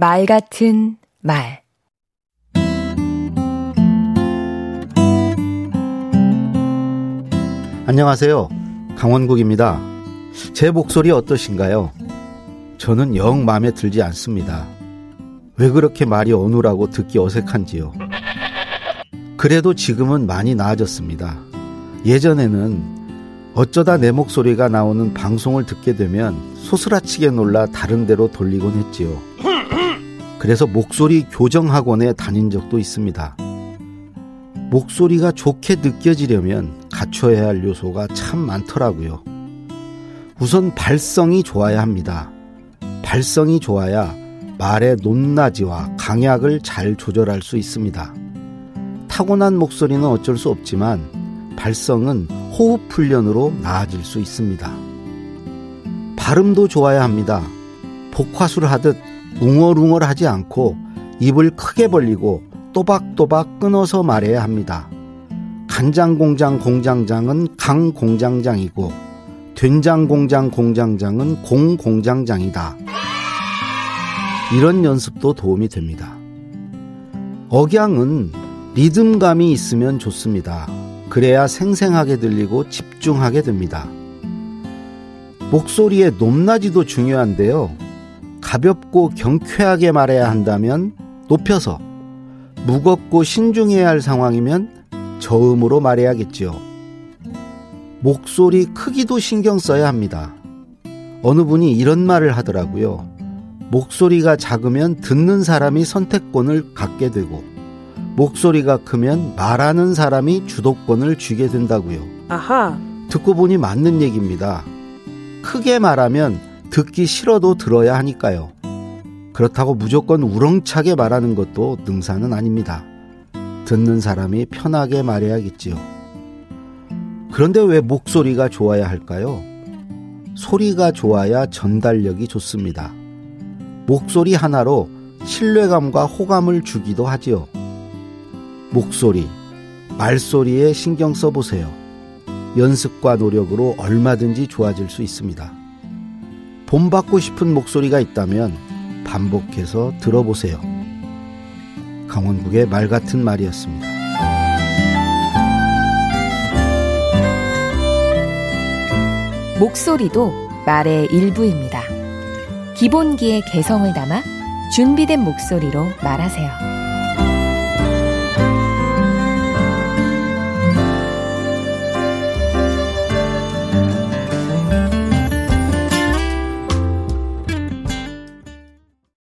말 같은 말 안녕하세요. 강원국입니다. 제 목소리 어떠신가요? 저는 영 마음에 들지 않습니다. 왜 그렇게 말이 어눌하고 듣기 어색한지요. 그래도 지금은 많이 나아졌습니다. 예전에는 어쩌다 내 목소리가 나오는 방송을 듣게 되면 소스라치게 놀라 다른 데로 돌리곤 했지요. 그래서 목소리 교정학원에 다닌 적도 있습니다. 목소리가 좋게 느껴지려면 갖춰야 할 요소가 참 많더라고요. 우선 발성이 좋아야 합니다. 발성이 좋아야 말의 높낮이와 강약을 잘 조절할 수 있습니다. 타고난 목소리는 어쩔 수 없지만 발성은 호흡 훈련으로 나아질 수 있습니다. 발음도 좋아야 합니다. 복화술 하듯 웅얼웅얼 하지 않고 입을 크게 벌리고 또박또박 끊어서 말해야 합니다. 간장공장 공장장은 강 공장장이고 된장공장 공장장은 공 공장장이다. 이런 연습도 도움이 됩니다. 억양은 리듬감이 있으면 좋습니다. 그래야 생생하게 들리고 집중하게 됩니다. 목소리의 높낮이도 중요한데요. 가볍고 경쾌하게 말해야 한다면 높여서, 무겁고 신중해야 할 상황이면 저음으로 말해야겠지요. 목소리 크기도 신경 써야 합니다. 어느 분이 이런 말을 하더라고요. 목소리가 작으면 듣는 사람이 선택권을 갖게 되고, 목소리가 크면 말하는 사람이 주도권을 쥐게 된다고요. 아하. 듣고 보니 맞는 얘기입니다. 크게 말하면 듣기 싫어도 들어야 하니까요. 그렇다고 무조건 우렁차게 말하는 것도 능사는 아닙니다. 듣는 사람이 편하게 말해야겠지요. 그런데 왜 목소리가 좋아야 할까요? 소리가 좋아야 전달력이 좋습니다. 목소리 하나로 신뢰감과 호감을 주기도 하지요. 목소리, 말소리에 신경 써보세요. 연습과 노력으로 얼마든지 좋아질 수 있습니다. 본받고 싶은 목소리가 있다면 반복해서 들어보세요. 강원국의 말 같은 말이었습니다. 목소리도 말의 일부입니다. 기본기의 개성을 담아 준비된 목소리로 말하세요.